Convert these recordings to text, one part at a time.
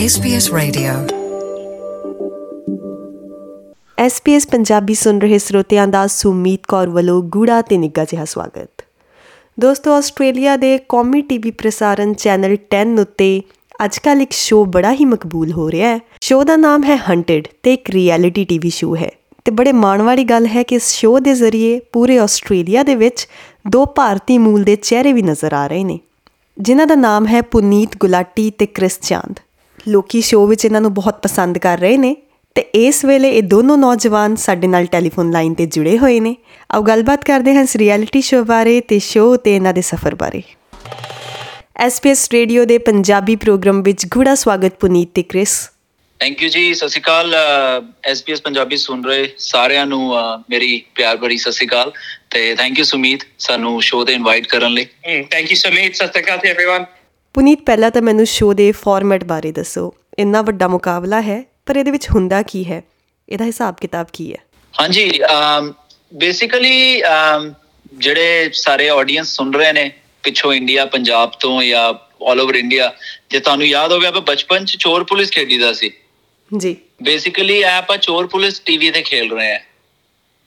SBS Radio. SBS Punjabi ਸੁਣ ਰਹੇ ਸਰੋਤਿਆਂ ਦਾ ਸੁਮੀਤ ਕੌਰ ਵੱਲੋਂ ਗੂੜਾ ਤੇ ਨਿੱਘਾ ਜਿਹਾ ਸਵਾਗਤ। ਦੋਸਤੋ, ਆਸਟ੍ਰੇਲੀਆ ਦੇ ਕੌਮੀ ਟੀਵੀ ਪ੍ਰਸਾਰਣ ਚੈਨਲ 10 ਉੱਤੇ ਅੱਜਕੱਲ ਇੱਕ ਸ਼ੋਅ ਬੜਾ ਹੀ ਮਕਬੂਲ ਹੋ ਰਿਹਾ ਹੈ। ਸ਼ੋਅ ਦਾ ਨਾਮ ਹੈ ਹੰਟਡ ਤੇ ਇੱਕ ਰਿਐਲਿਟੀ ਟੀਵੀ ਸ਼ੋਅ ਹੈ। ਤੇ ਬੜੇ ਮਾਣ ਵਾਲੀ ਗੱਲ ਹੈ ਕਿ ਇਸ ਸ਼ੋਅ ਦੇ ਜ਼ਰੀਏ ਪੂਰੇ ਆਸਟ੍ਰੇਲੀਆ ਦੇ ਵਿੱਚ ਦੋ ਭਾਰਤੀ ਮੂਲ ਦੇ ਚਿਹਰੇ ਵੀ ਨਜ਼ਰ ਆ ਰਹੇ ਨੇ। ਜਿਨ੍ਹਾਂ ਦਾ ਨਾਮ ਹੈ ਪੁਨੀਤ ਗੁਲਾਟੀ ਤੇ ਕ੍ਰਿਸ ਚਾਂਦ। ਲੋਕੀ ਸ਼ੋਅ ਵਿੱਚ ਇਹਨਾਂ ਨੂੰ ਬਹੁਤ ਪਸੰਦ ਕਰ ਰਹੇ ਨੇ ਤੇ ਇਸ ਵੇਲੇ ਇਹ ਦੋਨੋਂ ਨੌਜਵਾਨ ਸਾਡੇ ਨਾਲ ਟੈਲੀਫੋਨ ਲਾਈਨ ਤੇ ਜੁੜੇ ਹੋਏ ਨੇ ਆਓ ਗੱਲਬਾਤ ਕਰਦੇ ਹਾਂ ਇਸ ਰਿਐਲਿਟੀ ਸ਼ੋਅ ਬਾਰੇ ਤੇ ਸ਼ੋਅ ਤੇ ਇਹਨਾਂ ਦੇ ਸਫ਼ਰ ਬਾਰੇ SBS ਰੇਡੀਓ ਦੇ ਪੰਜਾਬੀ ਪ੍ਰੋਗਰਾਮ ਵਿੱਚ ਗੂੜਾ ਸਵਾਗਤ ਪੁਨੀਤ ਤੇ ਕ੍ਰਿਸ ਥੈਂਕ ਯੂ ਜੀ ਸਤਿ ਸ਼੍ਰੀ ਅਕਾਲ ਐਸਪੀਐਸ ਪੰਜਾਬੀ ਸੁਣ ਰਹੇ ਸਾਰਿਆਂ ਨੂੰ ਮੇਰੀ ਪਿਆਰ ਭਰੀ ਸਤਿ ਸ਼੍ਰੀ ਅਕਾਲ ਤੇ ਥੈਂਕ ਯੂ ਸੁਮੀਤ ਸਾਨੂੰ ਸ਼ੋਅ ਤੇ ਇਨਵਾਈਟ ਕਰਨ ਲਈ Mm, thank you, Sumit. Satakati, everyone. ਪੁਨੀਤ ਪਹਿਲਾਂ ਤਾਂ ਮੈਨੂੰ ਸ਼ੋਅ ਦੇ ਫਾਰਮੈਟ ਬਾਰੇ ਦੱਸੋ। ਇੰਨਾ ਵੱਡਾ ਮੁਕਾਬਲਾ ਹੈ ਪਰ ਇਹਦੇ ਵਿੱਚ ਹੁੰਦਾ ਕੀ ਹੈ? ਇਹਦਾ ਹਿਸਾਬ ਕਿਤਾਬ ਕੀ ਹੈ? ਹਾਂਜੀ ਬੇਸਿਕਲੀ ਜਿਹੜੇ ਸਾਰੇ ਆਡੀਅנס ਸੁਣ ਰਹੇ ਨੇ ਪਿੱਛੋਂ ਇੰਡੀਆ ਪੰਜਾਬ ਤੋਂ ਜਾਂ ਆਲ ਓਵਰ ਇੰਡੀਆ ਜੇ ਤੁਹਾਨੂੰ ਯਾਦ ਹੋਵੇ ਆਪਾਂ ਬਚਪਨ ਚ ਚੋਰ ਪੁਲਿਸ ਖੇਡੀਦਾ ਸੀ। ਜੀ। ਬੇਸਿਕਲੀ ਆਪਾਂ ਚੋਰ ਪੁਲਿਸ ਟੀਵੀ ਤੇ ਖੇਲ ਰਹੇ ਹਾਂ।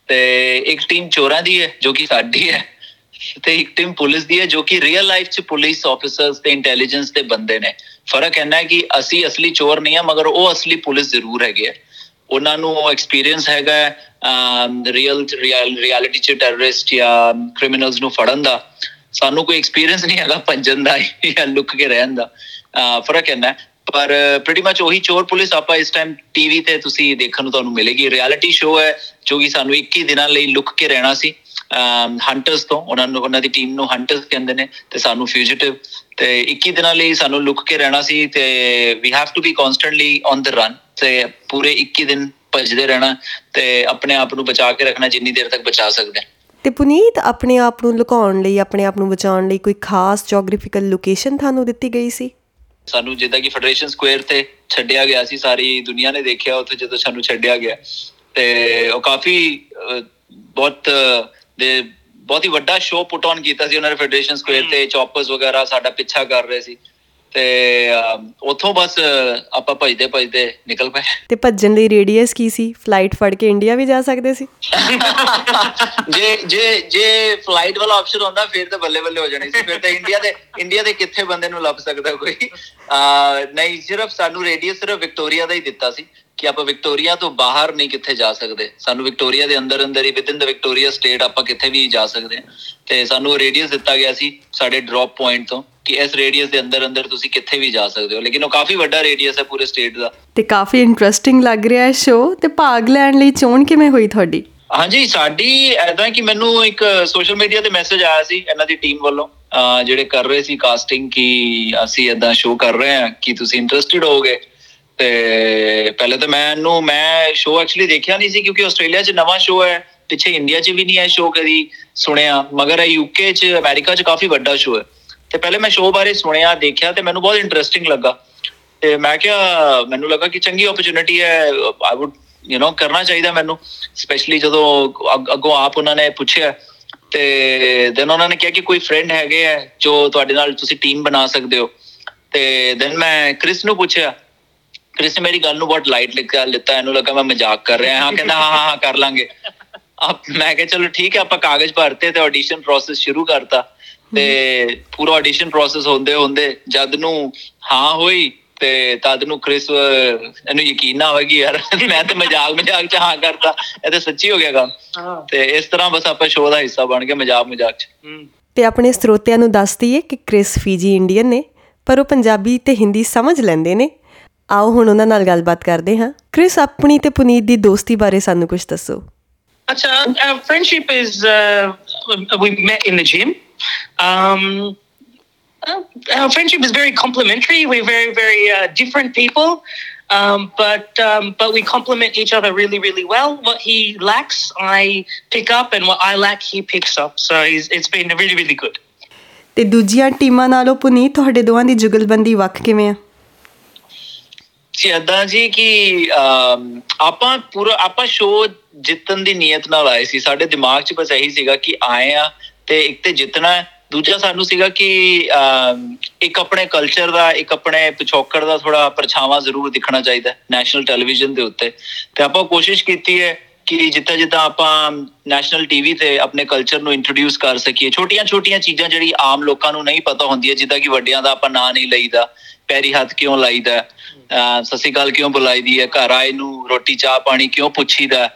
ਤੇ ਇੱਕ ਟੀਮ ਚੋਰਾਂ ਦੀ ਹੈ ਜੋ ਕਿ ਸਾਡੀ ਹੈ। ਤੇ ਇੱਕ ਟੀਮ ਪੁਲਿਸ ਦੀ ਹੈ ਜੋ ਕਿ ਰੀਅਲ ਲਾਈਫ 'ਚ ਪੁਲਿਸ ਆਫੀਸਰਸ ਤੇ ਇੰਟੈਲੀਜੈਂਸ ਦੇ ਬੰਦੇ ਨੇ। ਫ਼ਰਕ ਇੰਨਾ ਹੈ ਕਿ ਅਸੀਂ ਅਸਲੀ ਚੋਰ ਨਹੀਂ ਆ ਮਗਰ ਉਹ ਅਸਲੀ ਪੁਲਿਸ ਜ਼ਰੂਰ ਹੈਗੇ ਆ। ਉਹਨਾਂ ਨੂੰ ਐਕਸਪੀਰੀਅੰਸ ਹੈਗਾ ਰੀਅਲ ਰਿਐਲਿਟੀ 'ਚ ਟੈਰਰਿਸਟ ਜਾਂ ਕ੍ਰਿਮੀਨਲਸ ਨੂੰ ਫੜਨ ਦਾ। ਸਾਨੂੰ ਕੋਈ ਐਕਸਪੀਰੀਅੰਸ ਨਹੀਂ ਹੈਗਾ ਭੱਜਣ ਦਾ ਜਾਂ ਲੁੱਕ ਕੇ ਰਹਿਣ ਦਾ। ਅਹ, ਫ਼ਰਕ ਇੰਨਾ ਹੈ। ਪਰ ਪ੍ਰੀਟੀ ਮੱਚ ਉਹੀ ਚੋਰ ਪੁਲਿਸ ਆਪਾਂ ਇਸ ਟਾਈਮ ਟੀਵੀ ਤੇ ਤੁਸੀਂ ਦੇਖਣ ਨੂੰ ਤੁਹਾਨੂੰ ਮਿਲੇਗੀ। ਰਿਐਲਿਟੀ ਸ਼ੋਅ ਹੈ, ਜੋ ਕਿ ਸਾਨੂੰ 21 ਦਿਨਾਂ ਲਈ ਲੁੱਕ ਕੇ ਰਹਿਣਾ ਸੀ। ਹੰਟਰਸ ਤੋਂ ਉਹਨਾਂ ਨੂੰ ਉਹਨਾਂ ਦੀ ਟੀਮ ਨੂੰ ਹੰਟਰਸ ਕਹਿੰਦੇ ਨੇ ਤੇ ਸਾਨੂੰ ਫਿਊਜੀਟਿਵ ਤੇ 21 ਦਿਨਾਂ ਲਈ ਸਾਨੂੰ ਲੁੱਕ ਕੇ ਰਹਿਣਾ ਸੀ ਤੇ we have to be constantly on the run ਤੇ ਪੂਰੇ 21 ਦਿਨ ਭੱਜਦੇ ਰਹਿਣਾ ਤੇ ਆਪਣੇ ਆਪ ਨੂੰ ਬਚਾ ਕੇ ਰੱਖਣਾ ਜਿੰਨੀ ਦੇਰ ਤੱਕ ਬਚਾ ਸਕਦੇ ਹਾਂ। ਤੇ ਪੁਨੀਤ ਆਪਣੇ ਆਪ ਨੂੰ ਲੁਕਾਉਣ ਲਈ ਆਪਣੇ ਆਪ ਨੂੰ ਬਚਾਉਣ ਲਈ ਕੋਈ ਖਾਸ ਜੀਓਗ੍ਰਾਫੀਕਲ ਲੋਕੇਸ਼ਨ ਤੁਹਾਨੂੰ ਦਿੱਤੀ ਗਈ ਸੀ? ਸਾਨੂੰ ਜਿੱਦਾਂ ਕਿ ਫੈਡਰੇਸ਼ਨ ਸਕੁਅਰ ਤੇ ਛੱਡਿਆ ਗਿਆ ਸੀ ਸਾਰੀ ਦੁਨੀਆ ਨੇ ਦੇਖਿਆ ਉੱਥੇ ਜਦੋਂ ਸਾਨੂੰ ਛੱਡਿਆ ਗਿਆ ਤੇ ਉਹ ਕਾਫੀ ਬਹੁਤ ਦੇ ਬਹੁਤ ਹੀ ਵੱਡਾ ਸ਼ੋਅ ਪੁੱਟ ਔਨ ਕੀਤਾ ਸੀ ਉਹਨਾਂ ਨੇ ਫੈਡਰੇਸ਼ਨ ਸਕੁਅਰ ਤੇ ਚੌਪਰਸ ਵਗੈਰਾ ਸਾਡਾ ਪਿੱਛਾ ਕਰ ਰਹੇ ਸੀ। ਤੇ ਉੱਥੋਂ ਬਸ ਆਪਾਂ ਭਜਦੇ ਭਜਦੇ ਨਿਕਲ ਪਏ। ਤੇ ਭੱਜਣ ਲਈ ਰੇਡੀਅਸ ਕੀ ਸੀ? ਫਲਾਈਟ ਫੜ ਕੇ ਇੰਡੀਆ ਵੀ ਜਾ ਸਕਦੇ ਸੀ? ਜੇ ਜੇ ਜੇ ਫਲਾਈਟ ਵਾਲਾ ਆਪਸ਼ਨ ਹੁੰਦਾ ਫਿਰ ਤਾਂ ਬੱਲੇ ਬੱਲੇ ਹੋ ਜਾਣੀ ਸੀ। ਫਿਰ ਤਾਂ ਇੰਡੀਆ ਦੇ ਇੰਡੀਆ ਦੇ ਕਿੱਥੇ ਬੰਦੇ ਨੂੰ ਲੱਭ ਸਕਦਾ ਕੋਈ? ਆ ਨਹੀਂ ਸਿਰਫ ਸਾਨੂੰ ਰੇਡੀਅਸ ਸਿਰਫ ਵਿਕਟੋਰੀਆ ਦਾ ਹੀ ਦਿੱਤਾ ਸੀ ਕਿ ਆਪਾਂ ਵਿਕਟੋਰੀਆ ਤੋਂ ਬਾਹਰ ਨਹੀਂ ਕਿੱਥੇ ਜਾ ਸਕਦੇ। ਸਾਨੂੰ ਵਿਕਟੋਰੀਆ ਦੇ ਅੰਦਰ ਅੰਦਰ ਹੀ ਵਿਦਿਨ ਦ ਵਿਕਟੋਰੀਆ ਸਟੇਟ ਆਪਾਂ ਕਿੱਥੇ ਵੀ ਜਾ ਸਕਦੇ ਤੇ ਸਾਨੂੰ ਰੇਡੀਅਸ ਦਿੱਤਾ ਗਿਆ ਸੀ ਸਾਡੇ ਡ੍ਰੌਪ ਪੁਆਇੰਟ ਤੋਂ। ਕਿ ਇਸ ਰੇਡੀਅਸ ਦੇ ਅੰਦਰ ਅੰਦਰ ਤੁਸੀਂ ਕਿੱਥੇ ਵੀ ਜਾ ਸਕਦੇ ਹੋ ਲੇਕਿਨ ਉਹ ਕਾਫੀ ਵੱਡਾ ਰੇਡੀਅਸ ਹੈ ਪੂਰੇ ਸਟੇਟ ਦਾ। ਤੇ ਕਾਫੀ ਇੰਟਰਸਟਿੰਗ ਲੱਗ ਰਿਹਾ ਹੈ ਸ਼ੋਅ ਤੇ ਭਾਗ ਲੈਣ ਲਈ ਚੋਣ ਕਿਵੇਂ ਹੋਈ ਤੁਹਾਡੀ? ਹਾਂਜੀ ਸਾਡੀ ਐਦਾਂ ਕਿ ਮੈਨੂੰ ਇੱਕ ਸੋਸ਼ਲ ਮੀਡੀਆ ਤੇ ਮੈਸੇਜ ਆਇਆ ਸੀ ਇਹਨਾਂ ਦੀ ਟੀਮ ਵੱਲੋਂ ਜਿਹੜੇ ਕਰ ਰਹੇ ਸੀ ਕਾਸਟਿੰਗ ਕਿ ਅਸੀਂ ਐਦਾਂ ਸ਼ੋਅ ਕਰ ਰਹੇ ਹਾਂ ਕਿ ਤੁਸੀਂ ਇੰਟਰਸਟਿਡ ਹੋਗੇ ਤੇ ਪਹਿਲੇ ਤਾਂ ਮੈਨੂੰ ਮੈਂ ਸ਼ੋਅ ਐਕਚੁਅਲੀ ਦੇਖਿਆ ਨਹੀਂ ਸੀ ਕਿਉਂਕਿ ਆਸਟ੍ਰੇਲੀਆ 'ਚ ਨਵਾਂ ਸ਼ੋਅ ਹੈ ਪਿੱਛੇ ਇੰਡੀਆ 'ਚ ਵੀ ਨਹੀਂ ਇਹ ਸ਼ੋਅ ਕਦੀ ਸੁਣਿਆ। ਮਗਰ ਇਹ ਯੂਕੇ 'ਚ ਅਮਰੀਕਾ 'ਚ ਕਾਫੀ ਵੱਡਾ ਸ਼ੋਅ ਹੈ। ਤੇ ਪਹਿਲੇ ਮੈਂ ਸ਼ੋਅ ਬਾਰੇ ਸੁਣਿਆ, ਦੇਖਿਆ ਤੇ ਮੈਨੂੰ ਬਹੁਤ ਇੰਟਰਸਟਿੰਗ ਲੱਗਾ। ਤੇ ਮੈਂ ਕਿਹਾ, ਮੈਨੂੰ ਲੱਗਾ ਕਿ ਚੰਗੀ ਓਪਰਚ्युनिटी ਹੈ ਆਈ ਊਡ ਯੂ نو ਕਰਨਾ ਚਾਹੀਦਾ ਮੈਨੂੰ ਸਪੈਸ਼ਲੀ ਜਦੋਂ ਅੱਗੋਂ ਆਪ ਉਹਨਾਂ ਨੇ ਪੁੱਛਿਆ। ਤੇ ਦੈਨ ਉਹਨਾਂ ਨੇ ਕਿਹਾ ਕਿ ਕੋਈ ਫਰੈਂਡ ਹੈਗੇ ਆ, ਜੋ ਤੁਹਾਡੇ ਨਾਲ ਤੁਸੀਂ ਟੀਮ ਬਣਾ ਸਕਦੇ ਹੋ। ਤੇ ਦੈਨ ਮੈਂ ਕ੍ਰਿਸ ਨੂੰ ਪੁੱਛਿਆ ਕ੍ਰਿਸ ਨੇ ਮੇਰੀ ਗੱਲ ਨੂੰ ਬਹੁਤ ਲਾਈਟ ਲਿਖਿਆ, ਲਿੱਤਾ, ਇਹਨੂੰ ਲੱਗਾ ਮੈਂ ਮਜ਼ਾਕ ਕਰ ਰਿਹਾ ਹਾਂ, ਕਹਿੰਦਾ ਹਾਂ ਹਾਂ ਕਰ ਲਾਂਗੇ। ਆਪ ਮੈਂ ਕਿਹਾ, ਚਲੋ ਠੀਕ ਹੈ, ਆਪਾਂ ਕਾਗਜ਼ ਭਰਤੇ ਤੇ ਆਡੀਸ਼ਨ ਪ੍ਰੋਸੈਸ ਸ਼ੁਰੂ ਕਰਤਾ। ਤੇ ਪੂਰਾ ਆਡੀਸ਼ਨ ਪ੍ਰੋਸੈਸ ਹੁੰਦੇ ਹੁੰਦੇ ਜਦ ਨੂੰ ਹਾਂ ਹੋਈ ਤੇ ਤਦ ਨੂੰ ਕ੍ਰਿਸ ਇਹਨੂੰ ਯਕੀਨ ਨਾ ਹੋਇਆ ਕਿ ਯਾਰ ਮੈਂ ਤੇ ਮਜ਼ਾਕ ਮਜ਼ਾਕ ਚ ਹਾਂ ਕਰਤਾ ਇਹ ਤੇ ਸੱਚੀ ਹੋ ਗਿਆ ਕੰਮ। ਤੇ ਇਸ ਤਰ੍ਹਾਂ ਬਸ ਆਪਾਂ ਸ਼ੋਅ ਦਾ ਹਿੱਸਾ ਬਣ ਗਏ ਮਜ਼ਾਕ ਮਜ਼ਾਕ ਚ। ਤੇ ਆਪਣੇ ਸਰੋਤਿਆਂ ਨੂੰ ਦੱਸ ਦਈਏ ਕਿ ਕ੍ਰਿਸ ਫੀਜੀ ਇੰਡੀਅਨ ਨੇ ਪਰ ਉਹ ਪੰਜਾਬੀ ਤੇ ਹਿੰਦੀ ਸਮਝ ਲੈਂਦੇ ਨੇ। ਆਓ ਹੁਣ ਉਹਨਾਂ ਨਾਲ ਗੱਲਬਾਤ ਕਰਦੇ ਹਾਂ। ਕ੍ਰਿਸ ਆਪਣੀ ਤੇ ਪੁਨੀਤ ਦੀ ਦੋਸਤੀ ਬਾਰੇ ਸਾਨੂੰ ਕੁਝ ਦੱਸੋ। friendship is uh, we met in the gym. Um, uh, our friendship is very complementary. We're very, very uh, different people, um, but um, but we complement each other really, really well. What he lacks, I pick up, and what I lack, he picks up. So he's, it's been really, really good. ਤੇ ਦੂਜੀਆਂ ਟੀਮਾਂ ਨਾਲੋਂ ਪੁਨੀਤ ਤੁਹਾਡੇ ਦੋਵਾਂ ਦੀ ਜੁਗਲਬੰਦੀ ਵੱਖ ਕਿਵੇਂ ਆ ਜੀ ਏਦਾਂ ਜੀ ਕਿ ਅਮ, ਆਪਾਂ ਪੂਰਾ ਆਪਾਂ ਸ਼ੋਅ ਜਿੱਤਣ ਦੀ ਨੀਅਤ ਨਾਲ ਆਏ ਸੀ ਸਾਡੇ ਦਿਮਾਗ 'ਚ ਬਸ ਇਹੀ ਸੀਗਾ ਕਿ ਆਏ ਆ ਤੇ ਇੱਕ ਤੇ ਜਿੱਤਣਾ ਹੈ। ਦੂਜਾ ਸਾਨੂੰ ਸੀਗਾ ਕਿ ਇੱਕ ਆਪਣੇ ਕਲਚਰ ਦਾ, ਇੱਕ ਆਪਣੇ ਪਿਛੋਕੜ ਦਾ ਥੋੜਾ ਪਰਛਾਵਾਂ ਜ਼ਰੂਰ ਦਿਖਣਾ ਚਾਹੀਦਾ ਨੈਸ਼ਨਲ ਟੈਲੀਵਿਜ਼ਨ ਦੇ ਉੱਤੇ। ਤੇ ਆਪਾਂ ਕੋਸ਼ਿਸ਼ ਕੀਤੀ ਹੈ ਕਿ ਜਿੱਦਾਂ ਜਿੱਦਾਂ ਆਪਾਂ ਨੈਸ਼ਨਲ ਟੀਵੀ ਤੇ ਆਪਣੇ ਕਲਚਰ ਨੂੰ ਇੰਟਰੋਡਿਊਸ ਕਰ ਸਕੀਏ। ਛੋਟੀਆਂ-ਛੋਟੀਆਂ ਚੀਜ਼ਾਂ ਜਿਹੜੀ ਆਮ ਲੋਕਾਂ ਨੂੰ ਨਹੀਂ ਪਤਾ ਹੁੰਦੀਆਂ, ਜਿੱਦਾਂ ਕਿ ਵੱਡਿਆਂ ਦਾ ਆਪਾਂ ਨਾਂ ਨਹੀਂ ਲਈਦਾ, ਪੈਰੀ ਹੱਥ ਕਿਉਂ ਲਾਈਦਾ ਸਸੀ ਗੱਲ ਕਿਉਂ ਬੁਲਾਈਦੀ ਹੈ, ਘਰ ਆਏ ਨੂੰ ਰੋਟੀ ਚਾਹ ਪਾਣੀ ਕਿਉਂ ਪੁੱਛੀਦਾ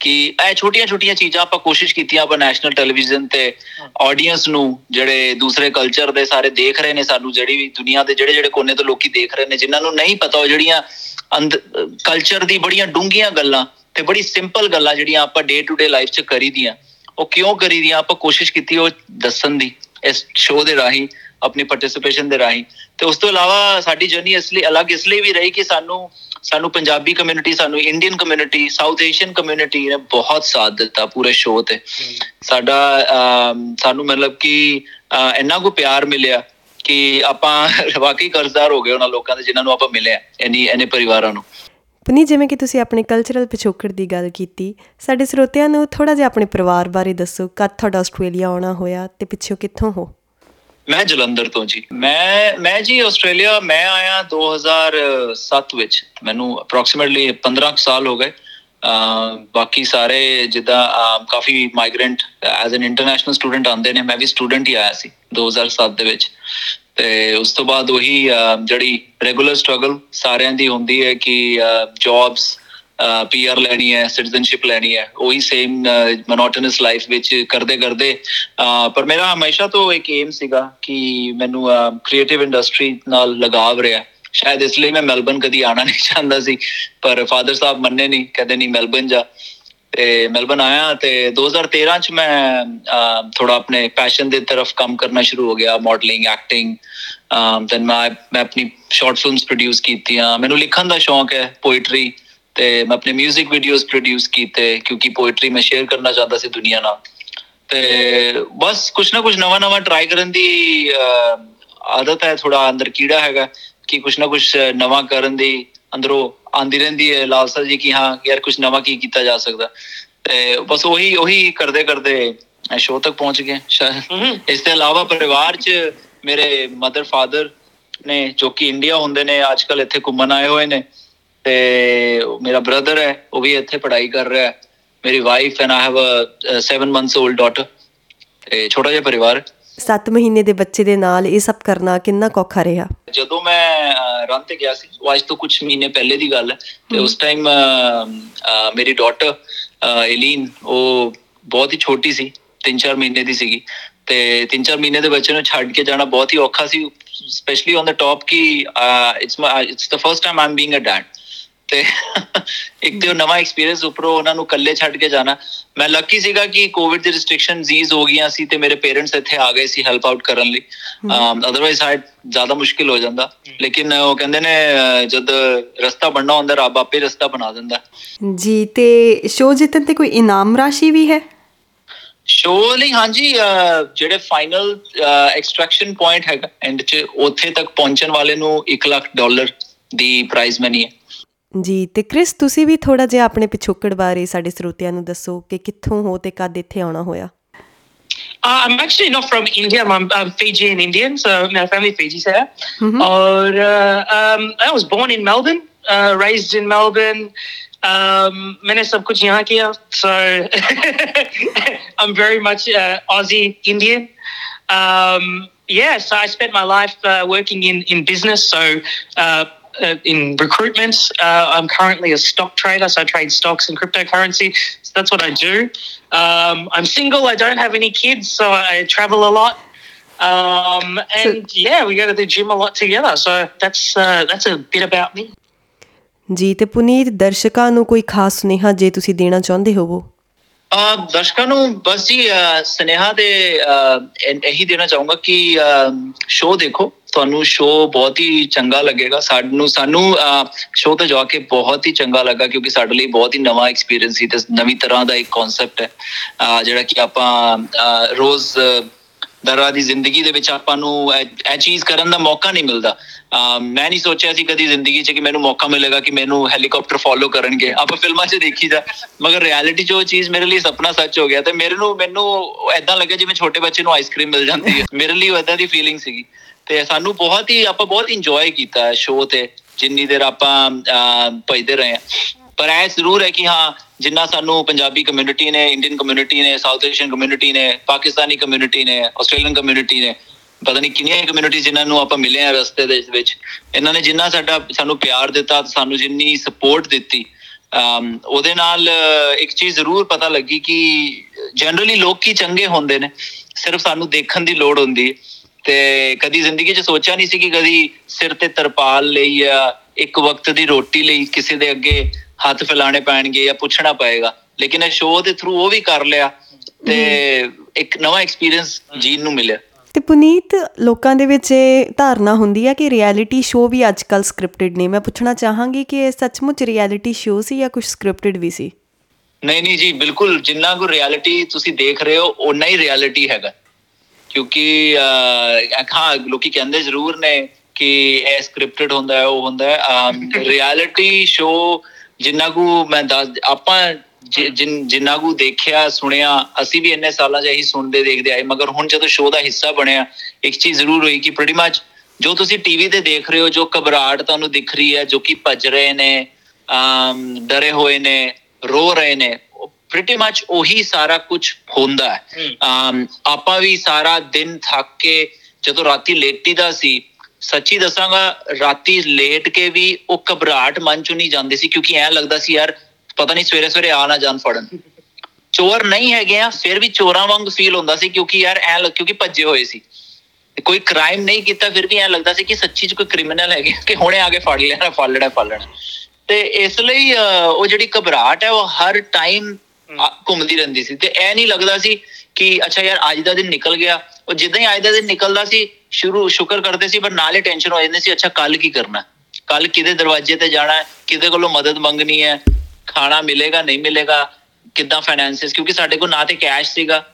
ਕਿ ਇਹ ਛੋਟੀਆਂ-ਛੋਟੀਆਂ ਚੀਜ਼ਾਂ ਆਪਾਂ ਕੋਸ਼ਿਸ਼ ਕੀਤੀਆਂ ਆਪਾਂ ਨੈਸ਼ਨਲ ਟੈਲੀਵਿਜ਼ਨ ਤੇ ਆਡੀਅנס ਨੂੰ ਜਿਹੜੇ ਦੂਸਰੇ ਕਲਚਰ ਦੇ ਸਾਰੇ ਦੇਖ ਰਹੇ ਨੇ ਸਾਨੂੰ ਜਿਹੜੀ ਵੀ ਦੁਨੀਆ ਦੇ ਜਿਹੜੇ ਜਿਹੜੇ ਕੋਨੇ ਤੋਂ ਲੋਕੀ ਦੇਖ ਰਹੇ ਨੇ ਜਿਨ੍ਹਾਂ ਨੂੰ ਨਹੀਂ ਪਤਾ ਉਹ ਜਿਹੜੀਆਂ ਕਲਚਰ ਦੀ ਬੜੀਆਂ ਡੂੰਘੀਆਂ ਗੱਲਾਂ ਤੇ ਬੜੀ ਸਿੰਪਲ ਗੱਲਾਂ ਜਿਹੜੀਆਂ ਆਪਾਂ ਡੇ ਟੂ ਡੇ ਲਾਈਫ 'ਚ ਕਰੀਦੀਆਂ ਉਹ ਕਿਉਂ ਕਰੀਦੀਆਂ ਆਪਾਂ ਕੋਸ਼ਿਸ਼ ਕੀਤੀ ਉਹ ਦੱਸਣ ਦੀ ਇਸ ਸ਼ੋਅ ਦੇ ਰਾਹੀਂ ਆਪਣੀ ਪਾਰਟਿਸਿਪੇਸ਼ਨ ਦੇ ਰਾਹੀਂ। ਤੇ ਉਸ ਤੋਂ ਇਲਾਵਾ ਸਾਡੀ ਜਰਨੀ ਇਸ ਲਈ ਅਲੱਗ ਇਸ ਲਈ ਵੀ ਰਹੀ ਕਿ ਸਾਨੂੰ ਸਾਨੂੰ ਪੰਜਾਬੀ ਕਮਿਊਨਿਟੀ ਸਾਨੂੰ Indian community South Asian community ਨੇ ਬਹੁਤ ਸਾਥ ਦਿੱਤਾ ਪੂਰੇ ਸ਼ੋਅ ਤੇ। ਸਾਡਾ ਸਾਨੂੰ ਮਤਲਬ ਕਿ ਇੰਨਾ ਕੋ ਪਿਆਰ ਮਿਲਿਆ ਕਿ ਆਪਾਂ ਵਾਕਈ ਕਰਜ਼ਦਾਰ ਹੋ ਗਏ ਉਹਨਾਂ ਲੋਕਾਂ ਦੇ ਜਿਨ੍ਹਾਂ ਨੂੰ ਆਪਾਂ ਮਿਲੇ ਇਨੀ ਇਹਨੇ ਪਰਿਵਾਰਾਂ ਨੂੰ। ਪਨੀ ਜਿਵੇਂ ਕਿ ਤੁਸੀਂ ਆਪਣੇ ਕਲਚਰਲ ਪਿਛੋਕੜ ਦੀ ਗੱਲ ਕੀਤੀ, ਸਾਡੇ ਸਰੋਤਿਆਂ ਨੂੰ ਥੋੜਾ ਜਿਹਾ ਆਪਣੇ ਪਰਿਵਾਰ ਬਾਰੇ ਦੱਸੋ, ਕਦ ਤੁਹਾਡਾ ਆਸਟ੍ਰੇਲੀਆ ਆਉਣਾ ਹੋਇਆ ਤੇ ਪਿੱਛੋਂ ਕਿੱਥੋਂ ਹੋ? ਮੈਂ ਜਲੰਧਰ ਤੋਂ ਜੀ। ਮੈਂ ਮੈਂ ਜੀ ਆਸਟ੍ਰੇਲੀਆ, ਮੈਂ ਆਇਆ 2007 ਵਿੱਚ। ਮੈਨੂੰ ਅਪਰੋਕਸੀਮੇਟਲੀ 15 ਸਾਲ ਹੋ ਗਏ। ਬਾਕੀ ਸਾਰੇ ਜਿੱਦਾਂ ਕਾਫੀ migrant as an international student ਆਉਂਦੇ ਨੇ। ਮੈਂ ਵੀ ਸਟੂਡੈਂਟ ਹੀ ਆਇਆ ਸੀ 2007 ਦੇ ਵਿੱਚ। ਤੇ ਉਸ ਤੋਂ ਬਾਅਦ ਉਹੀ ਜਿਹੜੀ ਰੈਗੂਲਰ ਸਟਰਗਲ ਸਾਰਿਆਂ ਦੀ ਹੁੰਦੀ ਹੈ ਕਿ ਜੌਬਸ ਪੀਆਰ ਲੈਣੀ ਹੈ ਸਿਟੀਜ਼ਨਸ਼ਿਪ ਲੈਣੀ ਹੈ, ਉਹੀ ਸੇਮ ਮੋਨੋਟੋਨਸ ਲਾਈਫ ਵਿੱਚ ਕਰਦੇ ਕਰਦੇ ਪਰ ਮੇਰਾ ਹਮੇਸ਼ਾ ਤੋਂ ਇੱਕ ਏਮ ਸੀਗਾ ਕਿ ਮੈਨੂੰ ਕ੍ਰੀਏਟਿਵ ਇੰਡਸਟਰੀ ਨਾਲ ਲਗਾਵ ਰਿਹਾ ਸ਼ਾਇਦ ਇਸ ਲਈ ਮੈਂ ਮੈਲਬਨ ਕਦੀ ਆਣਾ ਨਹੀਂ ਚਾਹੁੰਦਾ ਸੀ, ਪਰ ਫਾਦਰ ਸਾਹਿਬ ਮੰਨੇ ਨਹੀਂ, ਕਹਿੰਦੇ ਨਹੀਂ ਮੈਲਬਨ ਜਾ। ਤੇ ਮੈਲਬਨ ਆਇਆ ਤੇ 2013 ਚ ਮੈਂ ਥੋੜਾ ਆਪਣੇ ਪੈਸ਼ਨ ਦੇ ਤਰਫ ਕੰਮ ਕਰਨਾ ਸ਼ੁਰੂ ਹੋ ਗਿਆ ਮਾਡਲਿੰਗ ਐਕਟਿੰਗ ਦੈਨ ਮੈਂ ਮੈਂ ਆਪਣੀ ਸ਼ਾਰਟ ਫਿਲਮਸ ਪ੍ਰੋਡਿਊਸ ਕੀਤੀਆਂ। ਮੈਨੂੰ ਲਿਖਣ ਦਾ ਸ਼ੌਂਕ ਹੈ ਪੋਇਟਰੀ ਤੇ ਮੈਂ ਆਪਣੇ 뮤직 ਵੀਡੀਓਜ਼ ਪ੍ਰੋਡਿਊਸ ਕੀਤੇ ਕਿਉਂਕਿ ਪੋਇਟਰੀ ਮੈਂ ਸ਼ੇਅਰ ਕਰਨਾ ਚਾਹੁੰਦਾ ਸੀ ਦੁਨੀਆ ਨਾਲ। ਤੇ ਬਸ ਕੁਛ ਨਾ ਕੁਛ ਨਵਾਂ ਨਵਾਂ ਟਰਾਈ ਕਰਨ ਦੀ ਆਦਤ ਹੈ ਥੋੜਾ ਅੰਦਰ ਕੀੜਾ ਹੈਗਾ ਕਿ ਕੁਛ ਨਾ ਕੁਛ ਨਵਾਂ ਕਰਨ ਦੀ ਅੰਦਰੋਂ ਆਂਦੀ ਰਹਿੰਦੀ ਹੈ ਲਾਲਸਾ ਜੀ ਕਿ ਹਾਂ ਯਾਰ ਕੁਛ ਨਵਾਂ ਕੀ ਕੀਤਾ ਜਾ ਸਕਦਾ। ਤੇ ਬਸ ਉਹੀ ਉਹੀ ਕਰਦੇ ਕਰਦੇ ਸ਼ੋਅ ਤੱਕ ਪਹੁੰਚ ਗਏ ਇਸ ਤੋਂ ਇਲਾਵਾ ਪਰਿਵਾਰ 'ਚ ਮੇਰੇ ਮਦਰ ਫਾਦਰ ਨੇ ਜੋ ਕਿ ਇੰਡੀਆ ਹੁੰਦੇ ਨੇ ਅੱਜਕੱਲ ਇੱਥੇ ਘੁੰਮਣ ਆਏ ਹੋਏ ਨੇ ਤੇ ਮੇਰਾ ਬ੍ਰਦਰ ਹੈ ਉਹ ਵੀ ਇੱਥੇ ਪੜ੍ਹਾਈ ਕਰ ਰਿਹਾ ਹੈ। ਮੇਰੀ wife and I have a 7 months old daughter ਤੇ ਛੋਟਾ ਜਿਹਾ ਪਰਿਵਾਰ। 7 ਮਹੀਨੇ ਦੇ ਬੱਚੇ ਦੇ ਨਾਲ ਇਹ ਸਭ ਕਰਨਾ ਕਿੰਨਾ ਔਖਾ ਰਿਹਾ? ਜਦੋਂ ਮੈਂ ਰਨ ਤੇ ਗਿਆ ਸੀ ਅੱਜ ਤੋਂ ਕੁਝ ਮਹੀਨੇ ਪਹਿਲੇ ਦੀ ਗੱਲ ਹੈ। ਤੇ ਉਸ ਟਾਈਮ ਮੇਰੀ ਡਾਟਰ ਐਲੀਨ ਉਹ ਬਹੁਤ ਹੀ ਛੋਟੀ ਸੀ 3-4 ਮਹੀਨੇ ਦੀ ਸੀਗੀ। ਤੇ 3-4 ਮਹੀਨੇ ਦੇ ਬੱਚੇ ਨੂੰ ਛੱਡ ਕੇ ਜਾਣਾ ਬਹੁਤ ਹੀ ਔਖਾ ਸੀ specially on the top Ki it's it's the first time I'm being a dad ਤੇ ਇੱਕ ਤੇ ਨਵਾਂ ਐਕਸਪੀਰੀਅੰਸ ਉਪਰੋਂ ਉਹਨਾਂ ਨੂੰ ਇਕੱਲੇ ਛੱਡ ਕੇ ਜਾਣਾ। ਮੈਂ ਲੱਕੀ ਸੀਗਾ ਕਿ ਕੋਵਿਡ ਦੀ ਰੈਸਟ੍ਰਿਕਸ਼ਨ ਜ਼ੀਜ਼ ਹੋ ਗਈਆਂ ਸੀ ਤੇ ਮੇਰੇ ਪੇਰੈਂਟਸ ਇੱਥੇ ਆ ਗਏ ਸੀ ਹੈਲਪ ਆਊਟ ਕਰਨ ਲਈ। ਅਦਰਵਾਈਜ਼ ਹਾਇ ਜ਼ਿਆਦਾ ਮੁਸ਼ਕਿਲ ਹੋ ਜਾਂਦਾ। ਲੇਕਿਨ ਉਹ ਕਹਿੰਦੇ ਨੇ ਜਦ ਰਸਤਾ ਬਣਨਾ ਹੁੰਦਾ ਰੱਬ ਆਪੇ ਰਸਤਾ ਬਣਾ ਦਿੰਦਾ। ਜੀ ਤੇ ਸ਼ੋਅ ਜਿੱਤਣ ਤੇ ਕੋਈ ਇਨਾਮ ਰਾਸ਼ੀ ਵੀ ਹੈ? ਸ਼ੋਅ ਲਈ ਹਾਂਜੀ ਜਿਹੜੇ ਫਾਈਨਲ ਐਕਸਟ੍ਰੈਕਸ਼ਨ ਪੁਆਇੰਟ ਹੈਗਾ ਐਂਡ ਚ ਉੱਥੇ ਤੱਕ ਪਹੁੰਚਣ ਵਾਲੇ ਨੂੰ 1 ਲੱਖ ਡਾਲਰ ਦੀ ਪ੍ਰਾਈਜ਼ ਮਨੀ ਹੈ। ਜੀ ਤੇ ਕ੍ਰਿਸ ਤੁਸੀਂ ਵੀ ਥੋੜਾ ਜਿਹਾ ਆਪਣੇ ਪਿਛੋਕੜ ਬਾਰੇ ਸਾਡੇ ਸਰੋਤਿਆਂ ਨੂੰ ਦੱਸੋ ਕਿ ਕਿੱਥੋਂ ਹੋ ਤੇ ਕਦ ਇੱਥੇ ਆਉਣਾ ਹੋਇਆ Uh, I'm actually not from India. I'm, I'm Fijian Indian, so my family Fiji's here. Mm-hmm. Or uh, um, I was born in Melbourne, uh, raised in Melbourne. Um, मैंने सब कुछ यहाँ किया, so I'm very much uh, Aussie Indian. Um, yeah, so I spent my life uh, working in in business. So. Uh, uh, in recruitment. Uh, I'm currently a stock trader, so I trade stocks and cryptocurrency. So that's what I do. Um, I'm single. I don't have any kids, so I travel a lot. Um, and so, yeah, we go to the gym a lot together. So that's uh, that's a bit about me. ਜੀ ਤੇ ਪੁਨੀਤ ਦਰਸ਼ਕਾਂ ਨੂੰ ਕੋਈ ਖਾਸ ਸੁਨੇਹਾ ਜੇ ਤੁਸੀਂ ਦੇਣਾ ਚਾਹੁੰਦੇ ਹੋਵੋ ਆ ਦਰਸ਼ਕਾਂ ਨੂੰ ਬਸ ਜੀ ਸੁਨੇਹਾ ਦੇ ਇਹੀ ਦੇਣਾ ਚਾਹੂੰਗਾ ਕਿ ਸ਼ੋਅ ਦੇਖੋ। ਤੁਹਾਨੂੰ ਸ਼ੋਅ ਬਹੁਤ ਹੀ ਚੰਗਾ ਲੱਗੇਗਾ। ਸਾਨੂੰ ਸਾਨੂੰ ਸ਼ੋਅ ਤੇ ਜਾ ਕੇ ਬਹੁਤ ਹੀ ਚੰਗਾ ਲੱਗਾ ਕਿਉਂਕਿ ਸਾਡੇ ਲਈ ਬਹੁਤ ਹੀ ਨਵਾਂ ਐਕਸਪੀਰੀਅੰਸ ਸੀ ਤੇ ਨਵੀਂ ਤਰ੍ਹਾਂ ਦਾ ਇੱਕ ਕਨਸੈਪਟ ਹੈ। ਜਿਹੜਾ ਕਿ ਆਪਾਂ ਰੋਜ਼ ਦਰਾ ਦੀ ਜ਼ਿੰਦਗੀ ਦੇ ਵਿੱਚ ਆਪਾਂ ਨੂੰ ਇਹ ਚੀਜ਼ ਕਰਨ ਦਾ ਮੌਕਾ ਨਹੀਂ ਮਿਲਦਾ। ਮੈਂ ਨਹੀਂ ਸੋਚਿਆ ਸੀ ਕਦੀ ਜ਼ਿੰਦਗੀ 'ਚ ਕਿ ਮੈਨੂੰ ਮੌਕਾ ਮਿਲੇਗਾ ਕਿ ਮੈਨੂੰ ਹੈਲੀਕਾਪਟਰ ਫੋਲੋ ਕਰਨਗੇ। ਆਪਾਂ ਫਿਲਮਾਂ 'ਚ ਦੇਖੀਦਾ, ਮਗਰ ਰਿਐਲਿਟੀ 'ਚ ਉਹ ਚੀਜ਼ ਮੇਰੇ ਲਈ ਸੁਪਨਾ ਸੱਚ ਹੋ ਗਿਆ ਤੇ ਮੇਰੇ ਨੂੰ, ਮੈਨੂੰ ਐਦਾਂ ਲੱਗਿਆ ਜਿਵੇਂ ਛੋਟੇ ਬੱਚੇ ਨੂੰ ਆਈਸਕ੍ਰੀਮ ਮਿਲ ਜਾਂਦੀ ਹੈ। ਮੇਰੇ ਲਈ ਐਦਾਂ ਦੀ ਫੀਲਿੰਗ ਸੀਗੀ। ਤੇ ਸਾਨੂੰ ਬਹੁਤ ਹੀ, ਆਪਾਂ ਬਹੁਤ ਇੰਜੋਏ ਕੀਤਾ ਸ਼ੋਅ ਤੇ, ਜਿੰਨੀ ਦੇਰ ਆਪਾਂ ਭਜਦੇ ਰਹੇ ਪਰ ਐ ਜ਼ਰੂਰ ਹੈ ਕਿ ਹਾਂ ਜਿੰਨਾ ਸਾਨੂੰ ਪੰਜਾਬੀ ਕਮਿਊਨਿਟੀ ਨੇ ਇੰਡੀਅਨ ਕਮਿਊਨਿਟੀ ਨੇ ਸਾਊਥ ਏਸ਼ੀਅਨ ਕਮਿਊਨਿਟੀ ਨੇ ਪਾਕਿਸਤਾਨੀ ਕਮਿਊਨਿਟੀ ਨੇ ਆਸਟ੍ਰੇਲੀਅਨ ਕਮਿਊਨਿਟੀ ਨੇ, ਪਤਾ ਨਹੀਂ ਕਿੰਨੀਆਂ ਕਮਿਊਨਿਟੀ ਜਿਨ੍ਹਾਂ ਨੂੰ ਆਪਾਂ ਮਿਲੇ ਆ ਰਸਤੇ ਦੇ ਵਿੱਚ, ਇਹਨਾਂ ਨੇ ਜਿੰਨਾ ਸਾਡਾ ਸਾਨੂੰ ਪਿਆਰ ਦਿੱਤਾ, ਸਾਨੂੰ ਜਿੰਨੀ ਸਪੋਰਟ ਦਿੱਤੀ ਉਹਦੇ ਨਾਲ ਇੱਕ ਚੀਜ਼ ਜ਼ਰੂਰ ਪਤਾ ਲੱਗੀ ਕਿ ਜਨਰਲੀ ਲੋਕ ਕੀ ਚੰਗੇ ਹੁੰਦੇ ਨੇ, ਸਿਰਫ ਸਾਨੂੰ ਦੇਖਣ ਦੀ ਲੋੜ ਹੁੰਦੀ ਹੈ, ਤੇ ਕਦੀ ਜ਼ਿੰਦਗੀ 'ਚ ਸੋਚਿਆ ਨਹੀਂ ਸੀ ਕਿ ਕਦੀ ਸਿਰ ਤੇ ਤਰਪਾਲ ਲਈ ਜਾਂ ਇੱਕ ਵਕਤ ਦੀ ਰੋਟੀ ਲਈ ਕਿਸੇ ਦੇ ਅੱਗੇ ਹੱਥ ਫੈਲਾਣੇ ਪੈਣਗੇ ਜਾਂ ਪੁੱਛਣਾ ਪਏਗਾ। ਲੇਕਿਨ ਇਹ ਸ਼ੋਅ ਦੇ ਥਰੂ ਉਹ ਵੀ ਕਰ ਲਿਆ ਤੇ ਇੱਕ ਨਵਾਂ ਐਕਸਪੀਰੀਅੰਸ ਜੀਣ ਨੂੰ ਮਿਲਿਆ। ਤੇ ਪੁਨੀਤ ਲੋਕਾਂ ਦੇ ਵਿੱਚ ਇਹ ਧਾਰਨਾ ਹੁੰਦੀ ਹੈ ਕਿ ਰਿਐਲਿਟੀ ਸ਼ੋਅ ਵੀ ਅੱਜਕੱਲ ਸਕ੍ਰਿਪਟਡ ਨੇ। ਮੈਂ ਪੁੱਛਣਾ ਚਾਹਾਂਗੀ ਕਿ ਇਹ ਸੱਚਮੁੱਚ ਰਿਐਲਿਟੀ ਸ਼ੋਅ ਸੀ ਜਾਂ ਕੁਝ ਸਕ੍ਰਿਪਟਡ ਵੀ ਸੀ? ਨਹੀਂ ਨਹੀਂ ਜੀ ਬਿਲਕੁਲ ਜਿੰਨਾ ਕੋ ਰਿਐਲਿਟੀ ਤੁਸੀਂ ਦੇਖ ਰਹੇ ਹੋ ਉਨਾ ਹੀ ਰਿਐਲਿਟੀ ਹੈਗਾ। ਕਿਉਂਕਿ ਹਾਂ ਲੋਕੀ ਕਹਿੰਦੇ ਜ਼ਰੂਰ ਨੇ ਕਿ ਇਹ ਸਕ੍ਰਿਪਟਡ ਹੁੰਦਾ ਹੈ ਉਹ ਹੁੰਦਾ ਹੈ। ਰਿਐਲਿਟੀ ਸ਼ੋਅ ਜਿੰਨਾ ਕੋ ਮੈਂ ਦੱਸ ਆਪਾਂ ਜਿਨ ਜਿੰਨਾ ਕੋ ਦੇਖਿਆ ਸੁਣਿਆ ਅਸੀਂ ਵੀ ਇੰਨੇ ਸਾਲਾਂ 'ਚ ਇਹੀ ਸੁਣਦੇ ਦੇਖਦੇ ਆਏ। ਮਗਰ ਹੁਣ ਜਦੋਂ ਸ਼ੋਅ ਦਾ ਹਿੱਸਾ ਬਣਿਆ ਇੱਕ ਚੀਜ਼ ਜ਼ਰੂਰ ਹੋਈ ਕਿ ਪ੍ਰੀਟੀ ਮੱਚ ਜੋ ਤੁਸੀਂ ਟੀਵੀ ਤੇ ਦੇਖ ਰਹੇ ਹੋ ਜੋ ਘਬਰਾਹਟ ਤੁਹਾਨੂੰ ਦਿਖ ਰਹੀ ਹੈ ਜੋ ਕਿ ਭੱਜ ਰਹੇ ਨੇ ਡਰੇ ਹੋਏ ਨੇ ਰੋ ਰਹੇ ਨੇ ਪ੍ਰੀਟੀ ਮੱਚ ਉਹੀ ਸਾਰਾ ਕੁਝ ਹੁੰਦਾ ਹੈ। ਆਪਾਂ ਵੀ ਸਾਰਾ ਦਿਨ ਥੱਕ ਕੇ ਜਦੋਂ ਰਾਤੀ ਲੇਟੀ ਦਾ ਸੀ ਸੱਚੀ ਦੱਸਾਂਗਾ ਰਾਤੀ ਲੇਟ ਕੇ ਵੀ ਉਹ ਘਬਰਾਹਟ ਮਨ ਚੋਂ ਨਹੀਂ ਜਾਂਦੀ ਸੀ ਕਿਉਂਕਿ ਐ ਲੱਗਦਾ ਸੀ ਯਾਰ ਪਤਾ ਨਹੀਂ ਸਵੇਰੇ ਸਵੇਰੇ ਆ ਨਾ ਜਾਣ ਫੜਨ। ਚੋਰ ਨਹੀਂ ਹੈਗੇ ਆ ਫਿਰ ਵੀ ਚੋਰਾਂ ਵਾਂਗ ਫੀਲ ਹੁੰਦਾ ਸੀ ਕਿਉਂਕਿ ਯਾਰ ਐ ਲੱਗ ਕਿਉਂਕਿ ਭੱਜੇ ਹੋਏ ਸੀ। ਕੋਈ ਕ੍ਰਾਈਮ ਨਹੀਂ ਕੀਤਾ ਫਿਰ ਵੀ ਐ ਲੱਗਦਾ ਸੀ ਕਿ ਸੱਚੀ ਚ ਕੋਈ ਕ੍ਰਿਮੀਨਲ ਹੈਗੇ ਕਿ ਹੁਣੇ ਆ ਕੇ ਫੜ ਲੈਣਾ ਫੜ ਲੈਣਾ ਫੜ ਲੈਣਾ ਤੇ ਇਸ ਲਈ ਉਹ ਜਿਹੜੀ ਘਬਰਾਹਟ ਹੈ ਉਹ ਹਰ ਟਾਈਮ ਘੁੰਮਦੀ ਰਹਿੰਦੀ ਸੀ। ਤੇ ਐ ਨਹੀਂ ਲੱਗਦਾ ਸੀ ਕਿ ਅੱਛਾ ਯਾਰ ਅੱਜ ਦਾ ਦਿਨ ਨਿਕਲ ਗਿਆ। ਉਹ ਜਿੱਦਾਂ ਹੀ ਅੱਜ ਦਾ ਦਿਨ ਨਿਕਲਦਾ ਸੀ ਸ਼ੁਰੂ ਸ਼ੁਕਰ ਕਰਦੇ ਸੀ, ਪਰ ਨਾਲੇ ਟੈਨਸ਼ਨ ਹੋ ਜਾਂਦੀ ਸੀ, ਅੱਛਾ ਕੱਲ ਕੀ ਕਰਨਾ? ਕੱਲ ਕਿਹਦੇ ਦਰਵਾਜ਼ੇ ਤੇ ਜਾਣਾ ਹੈ? ਕਿਹਦੇ ਕੋਲੋਂ ਮਦਦ ਮੰਗਣੀ ਹੈ? ਖਾਣਾ ਮਿਲੇਗਾ, ਨਹੀਂ ਮਿਲੇਗਾ? ਕਿੱਦਾਂ ਫਾਈਨੈਂਸਿਸ ਕਿਉਂਕਿ ਸਾਡੇ ਕੋਲ ਨਾ ਤੇ ਕੈਸ਼ ਸੀਗਾ,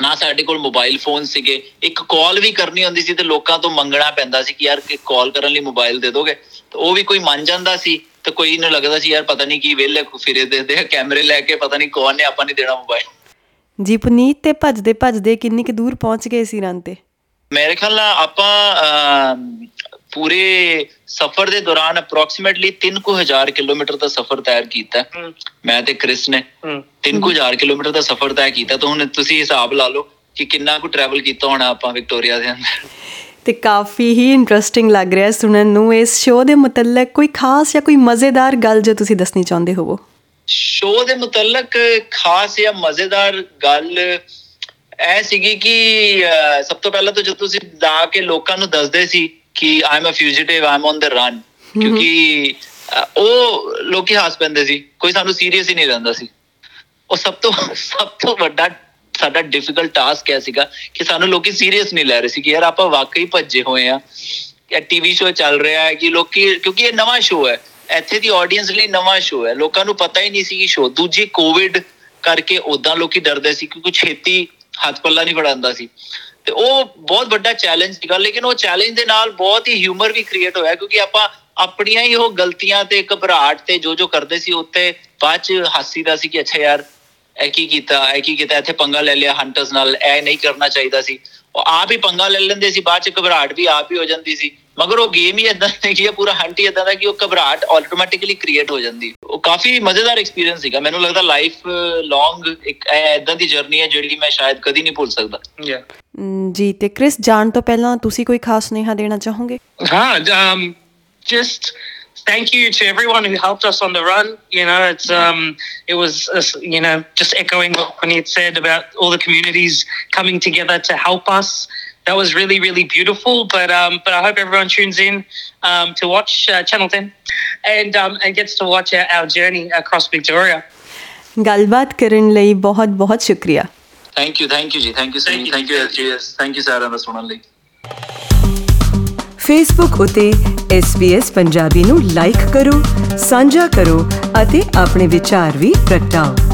ਨਾ ਸਾਡੇ ਕੋਲ ਮੋਬਾਈਲ ਫੋਨ ਸੀਗੇ। ਇੱਕ ਕਾਲ ਵੀ ਕਰਨੀ ਹੁੰਦੀ ਸੀ ਤੇ ਲੋਕਾਂ ਤੋਂ ਮੰਗਣਾ ਪੈਂਦਾ ਸੀ ਕਿ ਯਾਰ ਕਿ ਕਾਲ ਕਰਨ ਲਈ ਮੋਬਾਈਲ ਦੇ ਦੋਗੇ। ਤੇ ਉਹ ਵੀ ਕੋਈ ਮੰਨ ਜਾਂਦਾ ਸੀ ਤੇ ਕੋਈ ਨੂੰ ਲੱਗਦਾ ਸੀ, ਯਾਰ ਪਤਾ ਨਹੀਂ ਕੀ ਵੇਲੇ ਫਿਰੇ ਦੇ ਦੇ, ਕੈਮਰੇ ਲੈ ਕੇ ਪਤਾ ਨਹੀਂ ਕੌਣ ਨੇ, ਆਪਾਂ ਨਹੀਂ ਦੇਣਾ ਮੋਬਾਈਲ ਜੀ, ਪੁਨੀਤ ਤੇ ਭੱਜਦੇ ਭੱਜਦੇ ਕਿੰਨੀ ਕਿ ਦੂਰ ਪਹੁੰਚ ਗਏ ਸੀ ਰਨ ਤੇ? ਮੇਰੇ ਖਿਆਲ ਨਾਲ ਆਪਾਂ ਪੂਰੇ ਸਫ਼ਰ ਦੇ ਦੌਰਾਨ ਅਪਰੋਕਸੀਮੇਟਲੀ 3000 ਕਿਲੋਮੀਟਰ ਦਾ ਸਫ਼ਰ ਤੈਅ ਕੀਤਾ। ਮੈਂ ਤੇ ਕ੍ਰਿਸ ਨੇ। 3000 ਕਿਲੋਮੀਟਰ ਦਾ ਸਫ਼ਰ ਤੈਅ ਕੀਤਾ। ਤਾਂ ਹੁਣ ਤੁਸੀਂ ਹਿਸਾਬ ਲਾ ਲਓ ਕਿ ਕਿੰਨਾ ਕੁ ਟਰੈਵਲ ਕੀਤਾ ਹੋਣਾ ਆਪਾਂ ਵਿਕਟੋਰੀਆ ਦੇ ਅੰਦਰ। ਤੇ ਕਾਫੀ ਹੀ ਇੰਟਰਸਟਿੰਗ ਲੱਗ ਰਿਹਾ ਸੁਣਨ ਨੂੰ। ਇਸ ਸ਼ੋਅ ਦੇ ਮੁਤਲਕ ਕੋਈ ਖਾਸ ਜਾਂ ਕੋਈ ਮਜ਼ੇਦਾਰ ਗੱਲ ਜੋ ਤੁਸੀਂ ਦੱਸਣੀ ਚਾਹੁੰਦੇ ਹੋਵੋ? ਸ਼ੋਅ ਦੇ ਮੁਤਲਕ ਖਾਸ ਜਾਂ ਮਜ਼ੇਦਾਰ ਗੱਲ ਐ ਸੀਗੀ ਕਿ ਸਭ ਤੋਂ ਪਹਿਲਾਂ ਤਾਂ ਜਦੋਂ ਤੁਸੀਂ ਦਾ ਕੇ ਲੋਕਾਂ ਨੂੰ ਦੱਸਦੇ ਸੀ ਕਿ I am a fugitive I am on the run ਕਿਉਂਕਿ ਉਹ ਲੋਕੀ ਹੱਸ ਪੈਂਦੇ ਸੀ ਕੋਈ ਸਾਨੂੰ ਸੀਰੀਅਸ ਹੀ ਨਹੀਂ ਲੈਂਦਾ ਸੀ। ਉਹ ਸਭ ਤੋਂ ਸਭ ਤੋਂ ਵੱਡਾ ਸਾਡਾ ਡਿਫਿਕਲਟ ਟਾਸਕ ਹੈ ਸੀਗਾ ਕਿ ਸਾਨੂੰ ਲੋਕੀ ਸੀਰੀਅਸ ਨਹੀਂ ਲੈ ਰਹੇ ਸੀ ਕਿ ਯਾਰ ਆਪਾਂ ਵਾਕਈ ਭੱਜੇ ਹੋਏ ਆ ਇਹ ਟੀਵੀ ਸ਼ੋਅ ਚੱਲ ਰਿਹਾ ਹੈ ਕਿ ਲੋਕੀ ਕਿਉਂਕਿ ਇਹ ਨਵਾਂ ਸ਼ੋਅ ਹੈ। ਇੱਥੇ ਦੀ ਆਡੀਅנס ਲਈ ਨਵਾਂ ਸ਼ੋਅ ਹੈ। ਲੋਕਾਂ ਨੂੰ ਪਤਾ ਹੀ ਨਹੀਂ ਸੀ ਕਿ ਸ਼ੋਅ ਦੂਜੀ ਕੋਵਿਡ ਕਰਕੇ ਉਦਾਂ ਲੋਕੀ ਡਰਦੇ ਸੀ ਕਿਉਂਕਿ ਛੇਤੀ ਹੱਥ ਪੱਲਾ ਨਹੀਂ ਫੜਾਉਂਦਾ ਸੀ। ਤੇ ਉਹ ਬਹੁਤ ਵੱਡਾ ਚੈਲੰਜ ਸੀਗਾ, ਲੇਕਿਨ ਉਹ ਚੈਲੰਜ ਦੇ ਨਾਲ ਬਹੁਤ ਹੀ ਹਿਊਮਰ ਵੀ ਕ੍ਰੀਏਟ ਹੋਇਆ, ਕਿਉਂਕਿ ਆਪਾਂ ਆਪਣੀਆਂ ਹੀ ਉਹ ਗਲਤੀਆਂ ਤੇ ਘਬਰਾਹਟ ਤੇ ਜੋ ਜੋ ਕਰਦੇ ਸੀ ਉੱਤੇ ਬਾਅਦ ਚ ਹਾਸੀਦਾ ਸੀ ਕਿ ਅੱਛਾ ਯਾਰ, ਇਹ ਕੀ ਕੀਤਾ, ਇਹ ਕੀ ਕੀਤਾ, ਇੱਥੇ ਪੰਗਾ ਲੈ ਲਿਆ ਹੰਟਰਸ ਨਾਲ, ਇਹ ਨਹੀਂ ਕਰਨਾ ਚਾਹੀਦਾ ਸੀ। ਉਹ ਆਪ ਹੀ ਪੰਗਾ ਲੈ ਲੈਂਦੇ ਸੀ, ਬਾਅਦ ਚ ਘਬਰਾਹਟ ਵੀ ਆਪ ਹੀ ਹੋ ਜਾਂਦੀ ਸੀ। ਮਗਰ ਉਹ ਗੇਮ ਹੀ ਇਦਾਂ ਦੀ ਕਿ ਪੂਰਾ ਹੰਟ ਹੀ ਇਦਾਂ ਦਾ ਕਿ ਉਹ ਘਬਰਾਹਟ ਆਟੋਮੈਟਿਕਲੀ ਕ੍ਰੀਏਟ ਹੋ ਜਾਂਦੀ ਉਹ ਕਾਫੀ ਮਜ਼ੇਦਾਰ ਐਕਸਪੀਰੀਅੰਸ ਸੀਗਾ ਮੈਨੂੰ ਲੱਗਦਾ ਲਾਈਫ ਲੌਂਗ ਇੱਕ ਇਦਾਂ ਦੀ ਜਰਨੀ ਹੈ ਜਿਹੜੀ ਮੈਂ ਸ਼ਾਇਦ ਕਦੀ ਨਹੀਂ ਭੁੱਲ ਸਕਦਾ ਜੀ ਤੇ ਕ੍ਰਿਸ ਜਾਣ ਤੋਂ ਪਹਿਲਾਂ ਤੁਸੀਂ ਕੋਈ ਖਾਸ ਸੁਨੇਹਾ ਦੇਣਾ ਚਾਹੋਗੇ ਹਾਂ just thank you to everyone who helped us on the run. You know, it's um, it was uh, you know just echoing what Puneet said about all the communities coming together to help us. That was really really beautiful. But um, but I hope everyone tunes in um, to watch uh, Channel 10 and um, and gets to watch our, our journey across Victoria. ਗੱਲਬਾਤ ਕਰਨ ਲਈ ਬਹੁਤ ਬਹੁਤ ਸ਼ੁਕਰੀਆ thank you thank you ਜੀ thank you so much thank you SGS thank you ਸਾਰਿਆਂ ਦਾ ਸੁਣਨ ਲਈ ਫੇਸਬੁੱਕ ਉਤੇ SBS ਪੰਜਾਬੀ ਨੂੰ ਲਾਈਕ ਕਰੋ ਸਾਂਝਾ ਕਰੋ ਅਤੇ ਆਪਣੇ ਵਿਚਾਰ ਵੀ ਪ੍ਰਗਟਾਓ